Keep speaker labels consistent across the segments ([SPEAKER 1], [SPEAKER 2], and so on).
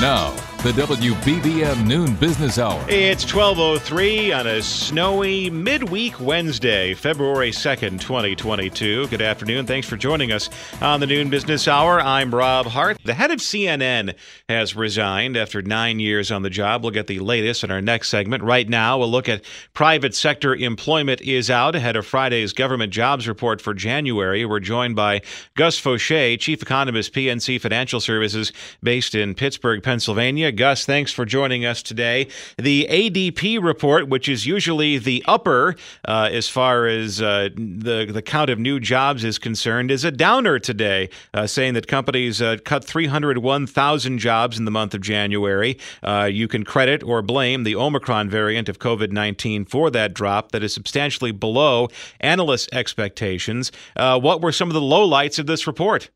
[SPEAKER 1] Now, the WBBM Noon Business Hour.
[SPEAKER 2] It's 12.03 on a snowy midweek Wednesday, February 2nd, 2022. Good afternoon. Thanks for joining us on the Noon Business Hour. I'm Rob Hart. The head of CNN has resigned after nine years on the job. We'll get the latest in our next segment. Right now, we'll look at private sector employment is out ahead of Friday's government jobs report for January. We're joined by Gus Faucher, Chief Economist, PNC Financial Services, based in Pittsburgh, Pennsylvania. Gus, thanks for joining us today. The ADP report, which is usually the upper uh, as far as uh, the, the count of new jobs is concerned, is a downer today, uh, saying that companies uh, cut 301,000 jobs in the month of January. Uh, you can credit or blame the Omicron variant of COVID 19 for that drop that is substantially below analysts' expectations. Uh, what were some of the lowlights of this report?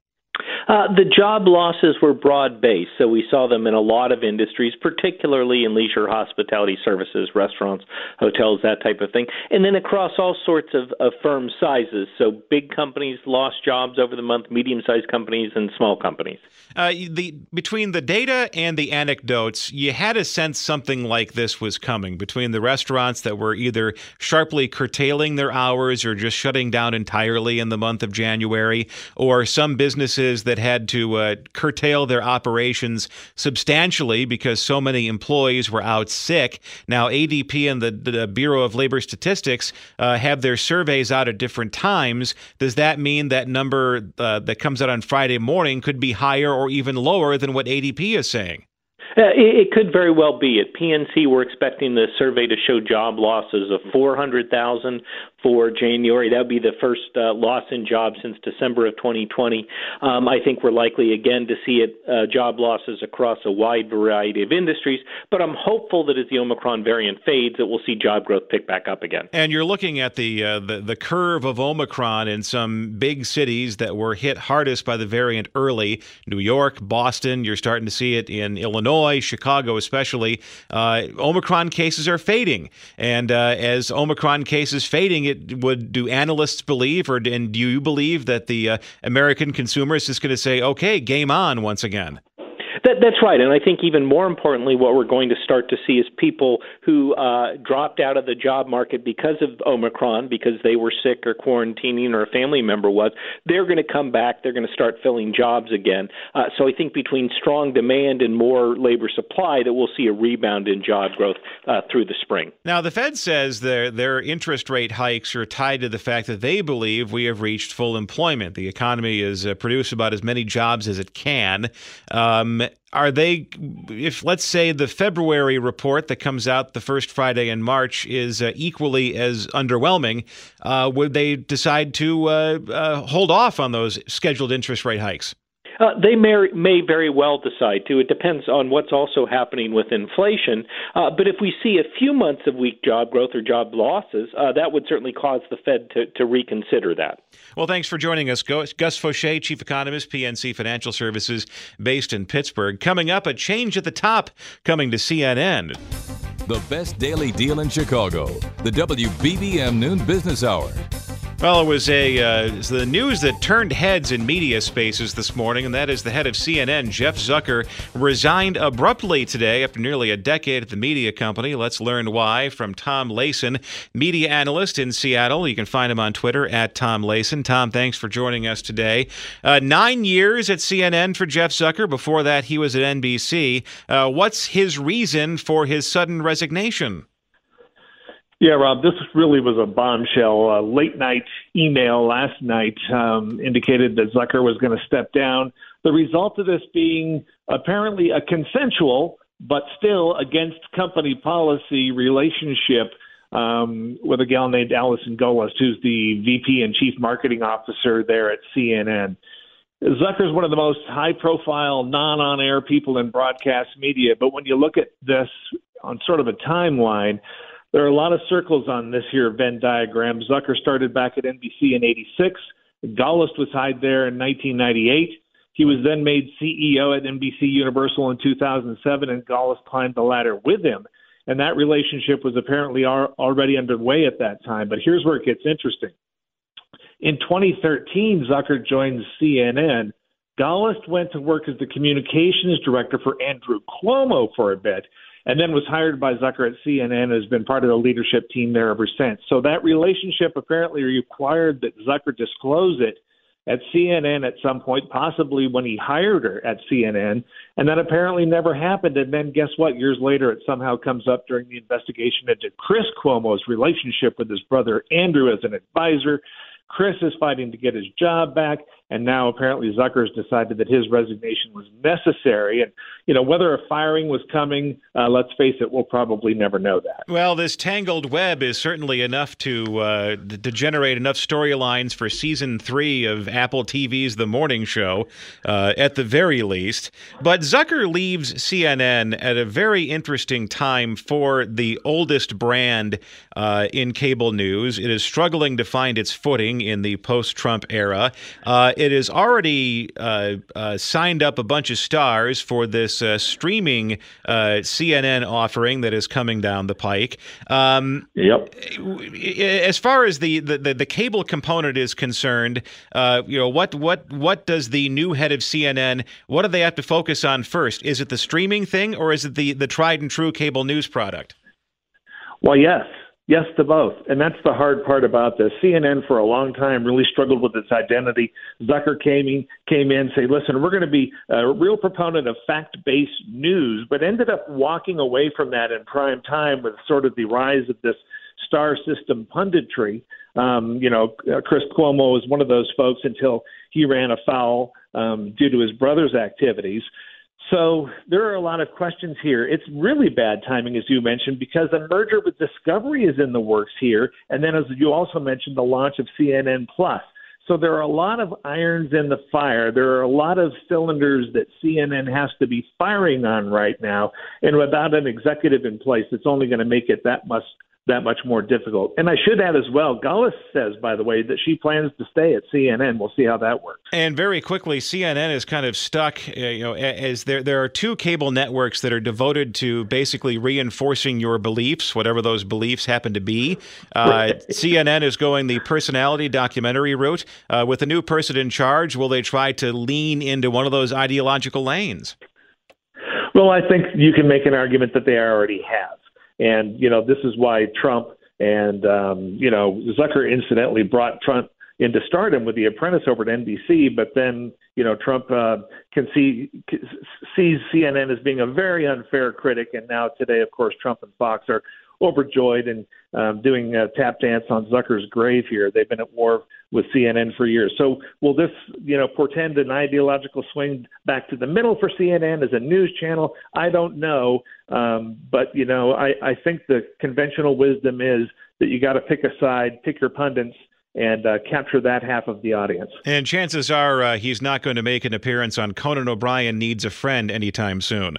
[SPEAKER 3] Uh, the job losses were broad based, so we saw them in a lot of industries, particularly in leisure, hospitality services, restaurants, hotels, that type of thing, and then across all sorts of, of firm sizes. So big companies lost jobs over the month, medium sized companies, and small companies.
[SPEAKER 2] Uh, the between the data and the anecdotes, you had a sense something like this was coming. Between the restaurants that were either sharply curtailing their hours or just shutting down entirely in the month of January, or some businesses that that had to uh, curtail their operations substantially because so many employees were out sick. Now, ADP and the, the Bureau of Labor Statistics uh, have their surveys out at different times. Does that mean that number uh, that comes out on Friday morning could be higher or even lower than what ADP is saying?
[SPEAKER 3] Uh, it, could very well be. At PNC, we're expecting the survey to show job losses of 400,000 for January. That would be the first uh, loss in jobs since December of 2020. Um, I think we're likely again to see it uh, job losses across a wide variety of industries. But I'm hopeful that as the Omicron variant fades, that we'll see job growth pick back up again.
[SPEAKER 2] And you're looking at the uh, the, the curve of Omicron in some big cities that were hit hardest by the variant early. New York, Boston. You're starting to see it in Illinois, Chicago, especially. Uh, Omicron cases are fading, and uh, as Omicron cases fading, it would do analysts believe, or and do you believe that the uh, American consumer is just going to say, "Okay, game on" once again?
[SPEAKER 3] That, that's right, and I think even more importantly, what we're going to start to see is people who uh, dropped out of the job market because of Omicron, because they were sick or quarantining, or a family member was. They're going to come back. They're going to start filling jobs again. Uh, so I think between strong demand and more labor supply, that we'll see a rebound in job growth uh, through the spring.
[SPEAKER 2] Now, the Fed says their their interest rate hikes are tied to the fact that they believe we have reached full employment. The economy has uh, produced about as many jobs as it can. Um, are they if let's say the february report that comes out the first friday in march is uh, equally as underwhelming uh, would they decide to uh, uh hold off on those scheduled interest rate hikes
[SPEAKER 3] uh, they may, may very well decide to. It depends on what's also happening with inflation. Uh, but if we see a few months of weak job growth or job losses, uh, that would certainly cause the Fed to, to reconsider that.
[SPEAKER 2] Well, thanks for joining us, Gus Faucher, Chief Economist, PNC Financial Services, based in Pittsburgh. Coming up, a change at the top coming to CNN.
[SPEAKER 1] The best daily deal in Chicago, the WBBM Noon Business Hour.
[SPEAKER 2] Well, it was a uh, the news that turned heads in media spaces this morning, and that is the head of CNN, Jeff Zucker, resigned abruptly today after nearly a decade at the media company. Let's learn why from Tom Layson, media analyst in Seattle. You can find him on Twitter at Tom Layson. Tom, thanks for joining us today. Uh, nine years at CNN for Jeff Zucker. Before that, he was at NBC. Uh, what's his reason for his sudden resignation?
[SPEAKER 4] Yeah, Rob, this really was a bombshell. A late night email last night um, indicated that Zucker was going to step down. The result of this being apparently a consensual, but still against company policy relationship um, with a gal named Allison Gollust, who's the VP and Chief Marketing Officer there at CNN. Zucker's one of the most high profile non on air people in broadcast media, but when you look at this on sort of a timeline, there are a lot of circles on this here Venn diagram. Zucker started back at NBC in 86. Gollust was hired there in 1998. He was then made CEO at NBC Universal in 2007, and Gollust climbed the ladder with him. And that relationship was apparently already underway at that time. But here's where it gets interesting. In 2013, Zucker joined CNN. Gollust went to work as the communications director for Andrew Cuomo for a bit and then was hired by Zucker at CNN and has been part of the leadership team there ever since. So that relationship apparently required that Zucker disclose it at CNN at some point, possibly when he hired her at CNN, and that apparently never happened. And then guess what? Years later, it somehow comes up during the investigation into Chris Cuomo's relationship with his brother Andrew as an advisor. Chris is fighting to get his job back, and now apparently Zucker's decided that his resignation was necessary. And you know whether a firing was coming, uh, let's face it, we'll probably never know that.
[SPEAKER 2] Well, this tangled web is certainly enough to uh, to generate enough storylines for season three of Apple TV's The Morning Show, uh, at the very least. But Zucker leaves CNN at a very interesting time for the oldest brand uh, in cable news. It is struggling to find its footing in the post Trump era. Uh, it has already uh, uh, signed up a bunch of stars for this uh, streaming uh, CNN offering that is coming down the pike.
[SPEAKER 4] Um, yep.
[SPEAKER 2] As far as the, the, the cable component is concerned, uh, you know what what what does the new head of CNN what do they have to focus on first? Is it the streaming thing or is it the the tried and true cable news product?
[SPEAKER 4] Well, yes. Yes to both. And that's the hard part about this. CNN for a long time really struggled with its identity. Zucker came in, came in, say, listen, we're going to be a real proponent of fact-based news, but ended up walking away from that in prime time with sort of the rise of this star system punditry. Um, you know, Chris Cuomo was one of those folks until he ran afoul um, due to his brother's activities. So there are a lot of questions here. It's really bad timing, as you mentioned, because a merger with Discovery is in the works here, and then as you also mentioned, the launch of CNN Plus. So there are a lot of irons in the fire. There are a lot of cylinders that CNN has to be firing on right now, and without an executive in place, it's only going to make it that much that much more difficult. And I should add as well, Gollust says, by the way, that she plans to stay at CNN. We'll see how that works.
[SPEAKER 2] And very quickly, CNN is kind of stuck. Uh, you know, as there there are two cable networks that are devoted to basically reinforcing your beliefs, whatever those beliefs happen to be. Uh, CNN is going the personality documentary route. Uh, with a new person in charge, will they try to lean into one of those ideological lanes?
[SPEAKER 4] Well, I think you can make an argument that they already have. And, you know, this is why Trump and, um, you know, Zucker incidentally brought Trump into stardom with The Apprentice over at NBC, but then, you know, Trump uh, can see sees CNN as being a very unfair critic, and now today, of course, Trump and Fox are overjoyed and um, doing a tap dance on Zucker's grave here. They've been at war with CNN for years. So will this, you know, portend an ideological swing back to the middle for CNN as a news channel? I don't know, um, but you know, I, I think the conventional wisdom is that you got to pick a side, pick your pundits, and uh, capture that half of the audience.
[SPEAKER 2] And chances are uh, he's not going to make an appearance on Conan O'Brien Needs a Friend anytime soon.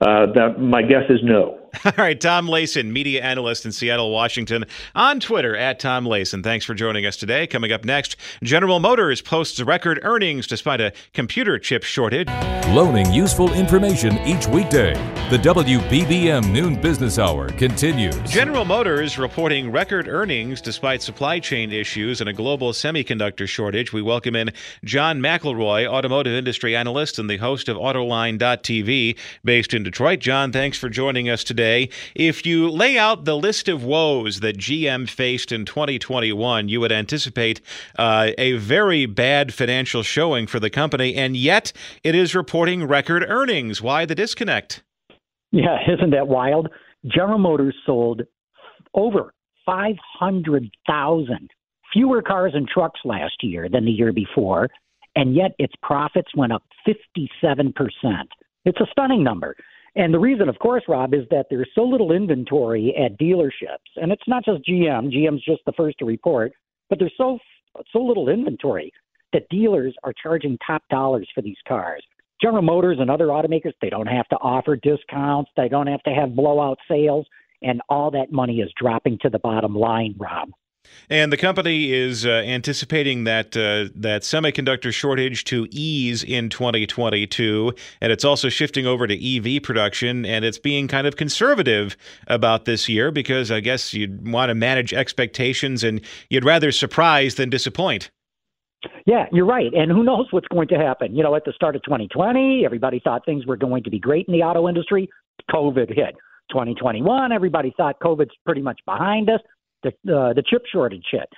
[SPEAKER 4] Uh, that my guess is no.
[SPEAKER 2] All right, Tom Lason, media analyst in Seattle, Washington, on Twitter at Tom Lason. Thanks for joining us today. Coming up next, General Motors posts record earnings despite a computer chip shortage.
[SPEAKER 1] Loaning useful information each weekday. The WBBM Noon Business Hour continues.
[SPEAKER 2] General Motors reporting record earnings despite supply chain issues and a global semiconductor shortage. We welcome in John McElroy, automotive industry analyst and the host of Autoline.tv, based in Detroit. John, thanks for joining us today today. If you lay out the list of woes that GM faced in 2021, you would anticipate uh, a very bad financial showing for the company, and yet it is reporting record earnings. Why the disconnect?
[SPEAKER 5] Yeah, isn't that wild? General Motors sold over 500,000 fewer cars and trucks last year than the year before, and yet its profits went up 57%. It's a stunning number. And the reason, of course, Rob, is that there's so little inventory at dealerships. And it's not just GM, GM's just the first to report, but there's so so little inventory that dealers are charging top dollars for these cars. General Motors and other automakers, they don't have to offer discounts, they don't have to have blowout sales, and all that money is dropping to the bottom line, Rob.
[SPEAKER 2] And the company is uh, anticipating that uh, that semiconductor shortage to ease in 2022, and it's also shifting over to EV production. And it's being kind of conservative about this year because I guess you'd want to manage expectations, and you'd rather surprise than disappoint.
[SPEAKER 5] Yeah, you're right. And who knows what's going to happen? You know, at the start of 2020, everybody thought things were going to be great in the auto industry. COVID hit. 2021, everybody thought COVID's pretty much behind us the uh, the chip shortage hit.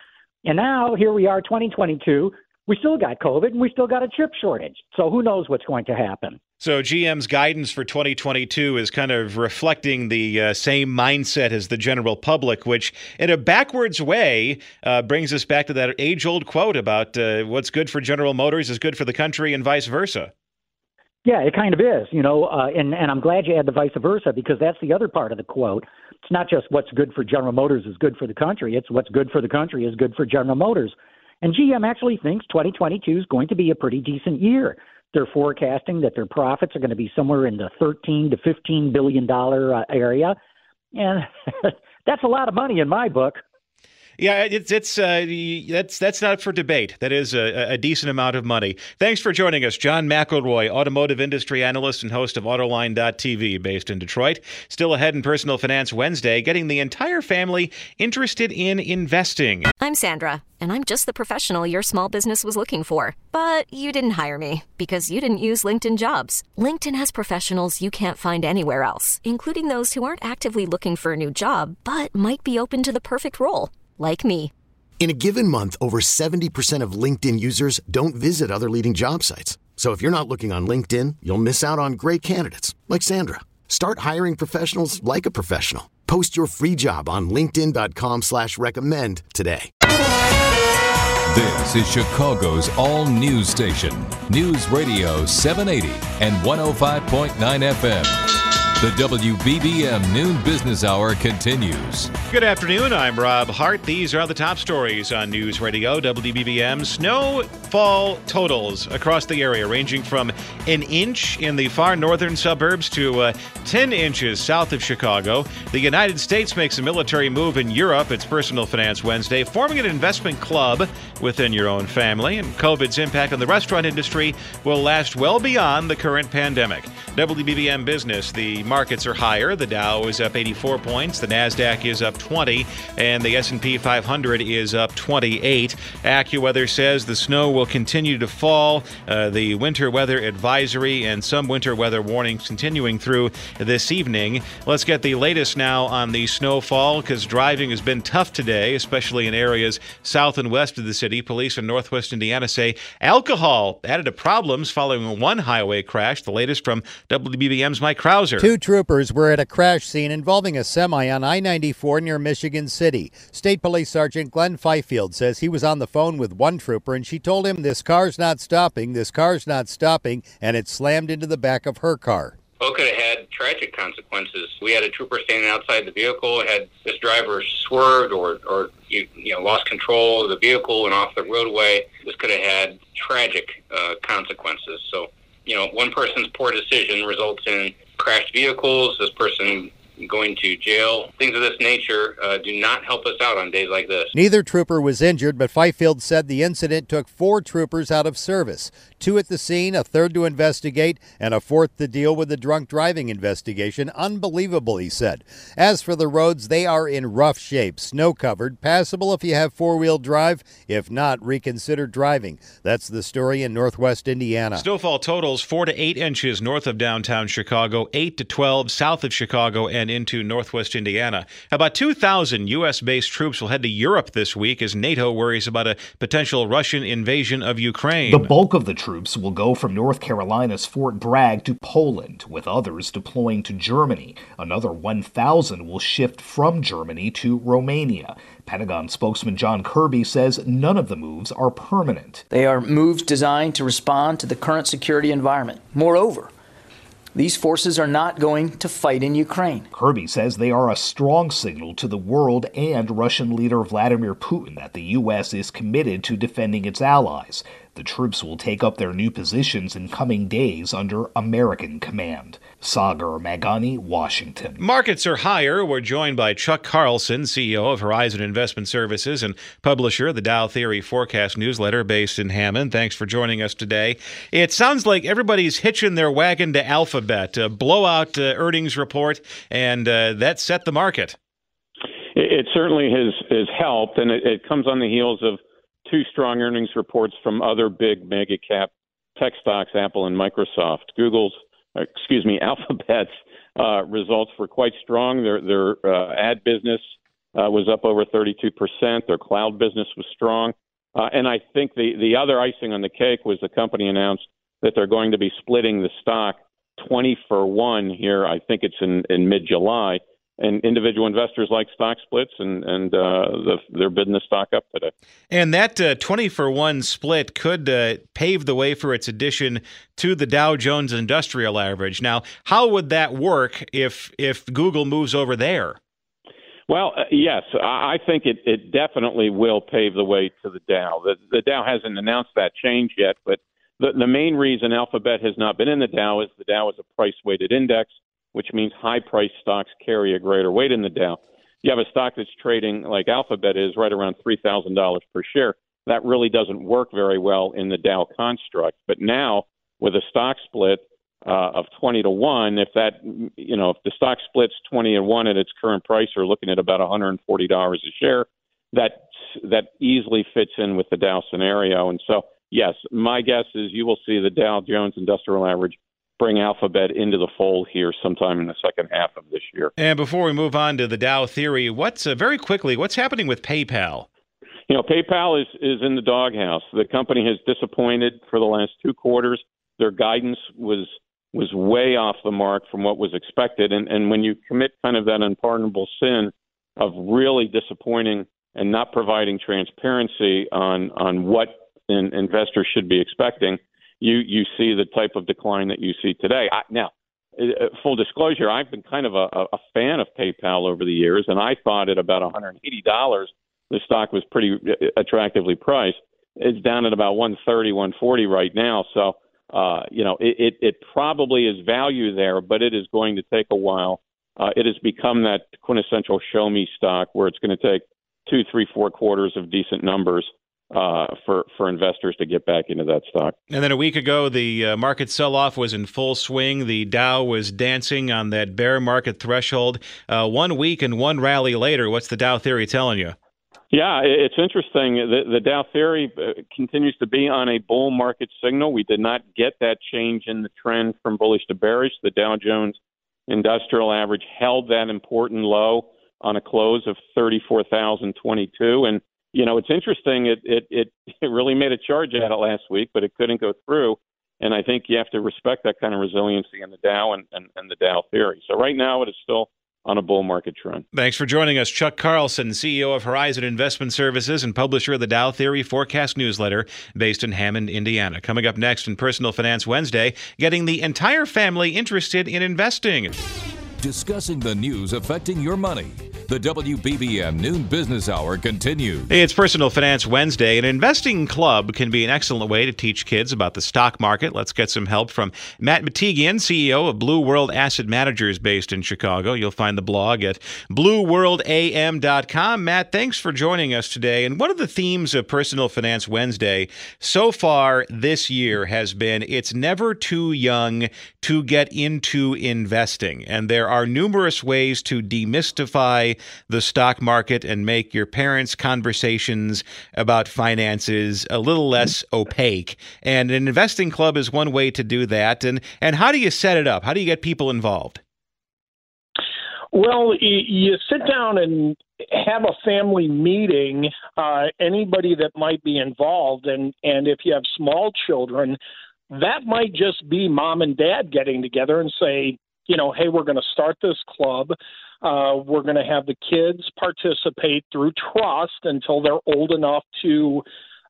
[SPEAKER 5] And now here we are, 2022. We still got COVID and we still got a chip shortage. So who knows what's going to happen?
[SPEAKER 2] So GM's guidance for 2022 is kind of reflecting the uh, same mindset as the general public, which, in a backwards way, uh, brings us back to that age-old quote about uh, what's good for General Motors is good for the country, and vice versa.
[SPEAKER 5] Yeah, it kind of is, you know, uh, and and I'm glad you had the vice versa because that's the other part of the quote. It's not just what's good for General Motors is good for the country. It's what's good for the country is good for General Motors. And GM actually thinks 2022 is going to be a pretty decent year. They're forecasting that their profits are going to be somewhere in the 13 to 15 billion dollar uh, area, and that's a lot of money in my book.
[SPEAKER 2] Yeah, it's it's uh, that's that's not for debate. That is a, a, decent amount of money. Thanks for joining us, John McElroy, automotive industry analyst and host of Autoline.tv, based in Detroit. Still ahead in Personal Finance Wednesday, getting the entire family interested in investing.
[SPEAKER 6] I'm Sandra, and I'm just the professional your small business was looking for, but you didn't hire me because you didn't use LinkedIn Jobs. LinkedIn has professionals you can't find anywhere else, including those who aren't actively looking for a new job but might be open to the perfect role like me.
[SPEAKER 7] In a given month, over 70% of LinkedIn users don't visit other leading job sites. So if you're not looking on LinkedIn, you'll miss out on great candidates like Sandra. Start hiring professionals like a professional. Post your free job on LinkedIn.com slash recommend today.
[SPEAKER 1] This is Chicago's all news station, News Radio 780 and 105.9 FM. The WBBM Noon Business Hour continues.
[SPEAKER 2] Good afternoon. I'm Rob Hart. These are the top stories on News Radio WBBM. Snowfall totals across the area ranging from an inch in the far northern suburbs to uh, 10 inches south of Chicago. The United States makes a military move in Europe. It's Personal Finance Wednesday, forming an investment club within your own family. And COVID's impact on the restaurant industry will last well beyond the current pandemic. WBBM Business, the markets are higher. The Dow is up 84 points, the Nasdaq is up 20, and the S&P 500 is up 28. AccuWeather says the snow will continue to fall. Uh, the winter weather advisory and some winter weather warnings continuing through this evening. Let's get the latest now on the snowfall because driving has been tough today, especially in areas south and west of the city. Police in northwest Indiana say alcohol added to problems following one highway crash. The latest from WBBM's Mike Krauser.
[SPEAKER 8] Two troopers were at a crash scene involving a semi on I 94 near Michigan City. State Police Sergeant Glenn Fifield says he was on the phone with one trooper and she told him, This car's not stopping, this car's not stopping, and it slammed into the back of her car.
[SPEAKER 9] Both could have had tragic consequences. We had a trooper standing outside the vehicle. Had this driver swerved or, or you, you know, lost control of the vehicle and off the roadway, this could have had tragic uh, consequences. So, you know, one person's poor decision results in crashed vehicles, this person going to jail, things of this nature uh, do not help us out on days like this.
[SPEAKER 8] Neither trooper was injured, but Fifield said the incident took four troopers out of service two at the scene, a third to investigate, and a fourth to deal with the drunk driving investigation. Unbelievable, he said. As for the roads, they are in rough shape, snow covered, passable if you have four wheel drive. If not, reconsider driving. That's the story in northwest Indiana.
[SPEAKER 2] Snowfall totals 4 to 8 inches north of downtown Chicago, 8 to 12 south of Chicago and and into northwest Indiana. About 2,000 U.S. based troops will head to Europe this week as NATO worries about a potential Russian invasion of Ukraine.
[SPEAKER 10] The bulk of the troops will go from North Carolina's Fort Bragg to Poland, with others deploying to Germany. Another 1,000 will shift from Germany to Romania. Pentagon spokesman John Kirby says none of the moves are permanent.
[SPEAKER 11] They are moves designed to respond to the current security environment. Moreover, these forces are not going to fight in Ukraine.
[SPEAKER 10] Kirby says they are a strong signal to the world and Russian leader Vladimir Putin that the U.S. is committed to defending its allies. The troops will take up their new positions in coming days under American command. Sagar Meghani, Washington.
[SPEAKER 2] Markets are higher. We're joined by Chuck Carlson, CEO of Horizon Investment Services and publisher of the Dow Theory Forecast newsletter based in Hammond. Thanks for joining us today. It sounds like everybody's hitching their wagon to Alphabet, a blowout uh, earnings report, and uh, that set the market.
[SPEAKER 12] It, certainly has, has helped, and it, it comes on the heels of two strong earnings reports from other big mega cap tech stocks, Apple and Microsoft. Google's uh, excuse me, Alphabet's uh, results were quite strong. Their their uh, ad business uh, was up over 32 percent. Their cloud business was strong, uh, and I think the the other icing on the cake was the company announced that they're going to be splitting the stock 20 for one here. I think it's in in mid July and individual investors like stock splits, and and uh, the, they're bidding the stock up today.
[SPEAKER 2] And that uh, twenty for one split could uh, pave the way for its addition to the Dow Jones Industrial Average. Now, how would that work if if Google moves over there?
[SPEAKER 12] Well, uh, yes, I think it, it definitely will pave the way to the Dow. The, the Dow hasn't announced that change yet, but the, the main reason Alphabet has not been in the Dow is the Dow is a price weighted index which means high priced stocks carry a greater weight in the Dow. You have a stock that's trading like Alphabet is right around $3,000 per share. That really doesn't work very well in the Dow construct. But now, with a stock split uh, of 20 to 1, if that, you know, if the stock splits 20 to 1 at its current price, you're looking at about $140 a share. That that easily fits in with the Dow scenario. And so, yes, my guess is you will see the Dow Jones Industrial Average bring Alphabet into the fold here sometime in the second half of this year.
[SPEAKER 2] And before we move on to the Dow theory, what's uh, very quickly, what's happening with PayPal?
[SPEAKER 12] You know, PayPal is is in the doghouse. The company has disappointed for the last two quarters. Their guidance was was way off the mark from what was expected. And and when you commit kind of that unpardonable sin of really disappointing and not providing transparency on on what in, investors should be expecting, you you see the type of decline that you see today. I, now, uh, uh, full disclosure, I've been kind of a, a fan of PayPal over the years, and I thought at about $180 the stock was pretty uh, attractively priced. It's down at about 130, 140 right now. So, uh, you know, it, it, it probably is value there, but it is going to take a while. Uh, it has become that quintessential show me stock where it's going to take two, three, four quarters of decent numbers uh, for for investors to get back into that stock.
[SPEAKER 2] And then a week ago, the uh, market sell-off was in full swing. The Dow was dancing on that bear market threshold. Uh, one week and one rally later, what's the Dow theory telling you?
[SPEAKER 12] Yeah, it's interesting. The, the Dow theory uh, continues to be on a bull market signal. We did not get that change in the trend from bullish to bearish. The Dow Jones Industrial Average held that important low on a close of 34,022 and you know, it's interesting. It it it, it really made a charge at it last week, but it couldn't go through. And I think you have to respect that kind of resiliency in the Dow and, and, and the Dow theory. So right now, it is still on a bull market trend.
[SPEAKER 2] Thanks for joining us, Chuck Carlson, CEO of Horizon Investment Services and publisher of the Dow Theory Forecast newsletter based in Hammond, Indiana. Coming up next in Personal Finance Wednesday, getting the entire family interested in investing.
[SPEAKER 1] Discussing the news affecting your money the WBBM Noon Business Hour continues.
[SPEAKER 2] Hey, it's Personal Finance Wednesday. An investing club can be an excellent way to teach kids about the stock market. Let's get some help from Matt Matigian, CEO of Blue World Asset Managers based in Chicago. You'll find the blog at blueworldam.com. Matt, thanks for joining us today. And one of the themes of Personal Finance Wednesday so far this year has been it's never too young to get into investing. And there are numerous ways to demystify the stock market and make your parents' conversations about finances a little less opaque. And an investing club is one way to do that. And and how do you set it up? How do you get people involved?
[SPEAKER 13] Well, you sit down and have a family meeting. Uh, anybody that might be involved, and and if you have small children, that might just be mom and dad getting together and say, you know, hey, we're going to start this club. Uh, we're going to have the kids participate through trust until they're old enough to,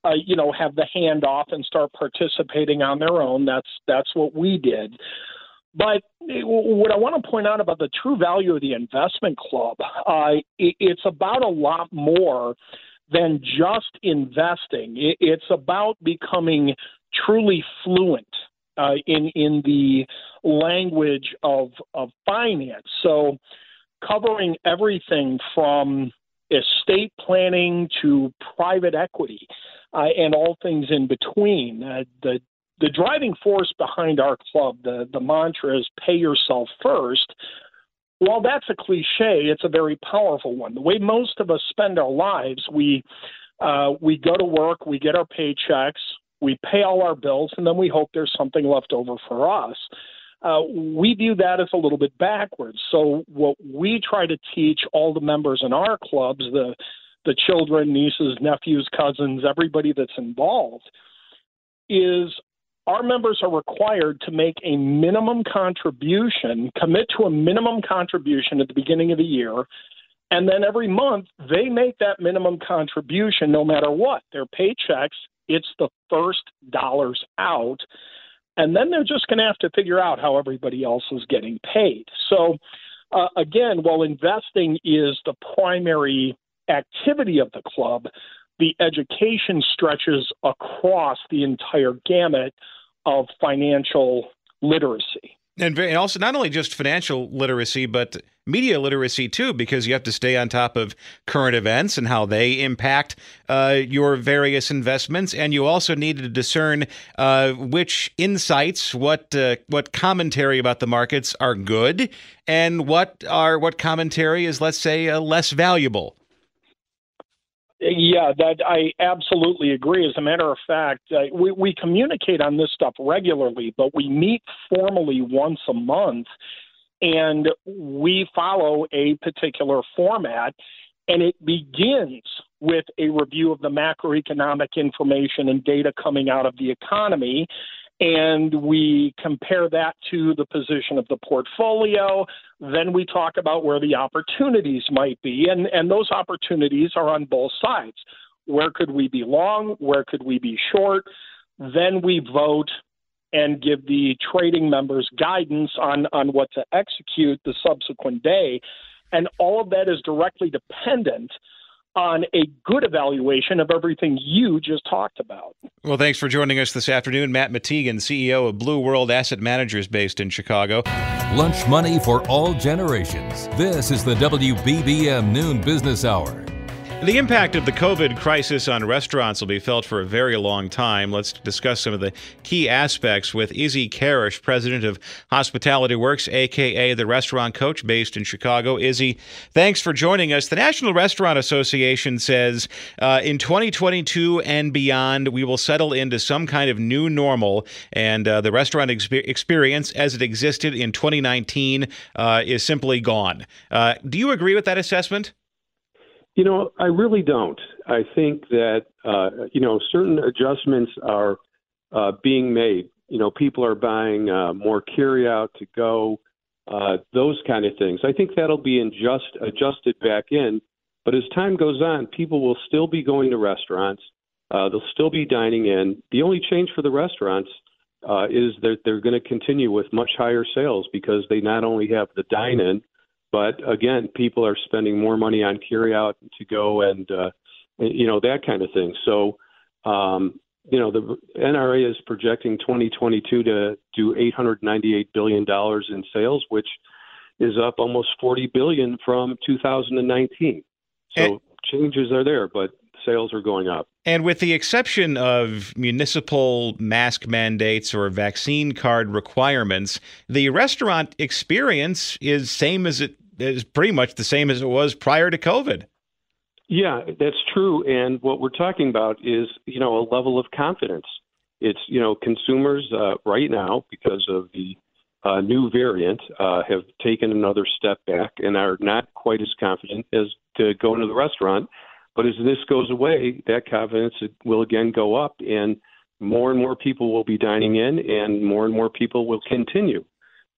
[SPEAKER 13] uh, you know, have the handoff and start participating on their own. That's that's what we did. But what I want to point out about the true value of the investment club, uh, it, it's about a lot more than just investing. It, it's about becoming truly fluent uh, in in the language of of finance. So, covering everything from estate planning to private equity uh, and all things in between. Uh, the the driving force behind our club, the the mantra is "pay yourself first. While that's a cliche, it's a very powerful one. The way most of us spend our lives, we uh, we go to work, we get our paychecks, we pay all our bills, and then we hope there's something left over for us. Uh, we view that as a little bit backwards. So what we try to teach all the members in our clubs, the the children, nieces, nephews, cousins, everybody that's involved, is our members are required to make a minimum contribution, commit to a minimum contribution at the beginning of the year, and then every month they make that minimum contribution no matter what. Their paychecks it's the first dollars out. And then they're just going to have to figure out how everybody else is getting paid. So, uh, again, while investing is the primary activity of the club, the education stretches across the entire gamut of financial literacy.
[SPEAKER 2] And, very, and also not only just financial literacy, but media literacy too, because you have to stay on top of current events and how they impact uh, your various investments, and you also need to discern uh, which insights, what uh, what commentary about the markets are good, and what are what commentary is, let's say, uh, less valuable.
[SPEAKER 13] Yeah, that I absolutely agree. As a matter of fact, uh, we, we communicate on this stuff regularly, but we meet formally once a month and we follow a particular format. And it begins with a review of the macroeconomic information and data coming out of the economy and we compare that to the position of the portfolio. Then we talk about where the opportunities might be, and, and those opportunities are on both sides. Where could we be long? Where could we be short? Then we vote and give the trading members guidance on, on what to execute the subsequent day. And all of that is directly dependent on a good evaluation of everything you just talked about.
[SPEAKER 2] Well, thanks for joining us this afternoon. Matt Mattigan, CEO of Blue World Asset Managers based in Chicago.
[SPEAKER 1] Lunch money for all generations. This is the WBBM Noon Business Hour.
[SPEAKER 2] The impact of the COVID crisis on restaurants will be felt for a very long time. Let's discuss some of the key aspects with Izzy Kharasch, president of Hospitality Works, aka the Restaurant Coach, based in Chicago. Izzy, thanks for joining us. The National Restaurant Association says uh, in 2022 and beyond, we will settle into some kind of new normal, and uh, the restaurant exp- experience as it existed in 2019 uh, is simply gone. Uh, do you agree with that assessment?
[SPEAKER 14] You know, I really don't. I think that uh, you know certain adjustments are uh, being made. You know, people are buying uh, more carryout to go, uh, those kind of things. I think that'll be adjust, adjusted back in. But as time goes on, people will still be going to restaurants. Uh, they'll still be dining in. The only change for the restaurants uh, is that they're going to continue with much higher sales because they not only have the dine in, but again, people are spending more money on carryout to go and uh, you know that kind of thing. So um, you know the NRA is projecting 2022 to do 898 billion dollars in sales, which is up almost 40 billion from 2019. So and, changes are there, but sales are going up.
[SPEAKER 2] And with the exception of municipal mask mandates or vaccine card requirements, the restaurant experience is same as it is pretty much the same as it was prior to COVID.
[SPEAKER 14] Yeah, that's true. And what we're talking about is, you know, a level of confidence. It's, you know, consumers uh, right now, because of the uh, new variant uh, have taken another step back and are not quite as confident as to go into the restaurant. But as this goes away, that confidence will again go up, and more and more people will be dining in, and more and more people will continue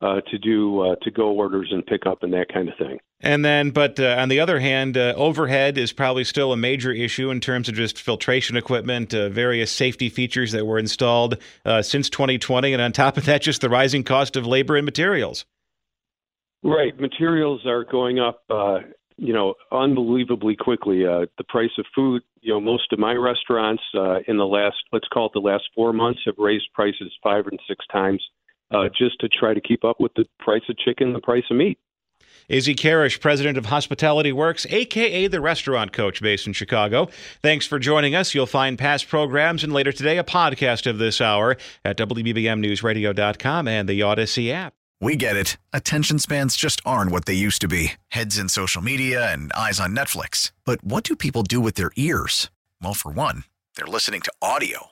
[SPEAKER 14] uh, to do uh, to go orders and pick up and that kind of thing.
[SPEAKER 2] And then, but uh, on the other hand, uh, overhead is probably still a major issue in terms of just filtration equipment, uh, various safety features that were installed uh, since 2020, and on top of that, just the rising cost of labor and materials.
[SPEAKER 14] Right, materials are going up. you know, unbelievably quickly. the price of food, you know, most of my restaurants in the last, let's call it the last four months, have raised prices five and six times uh, just to try to keep up with the price of chicken, the price of meat.
[SPEAKER 2] Izzy Kharasch, president of Hospitality Works, aka the restaurant coach based in Chicago. Thanks for joining us. You'll find past programs and later today a podcast of this hour at WBBMNewsRadio.com and the Audacy app.
[SPEAKER 15] We get it. Attention spans just aren't what they used to be heads in social media and eyes on Netflix. But what do people do with their ears? Well, for one, they're listening to audio.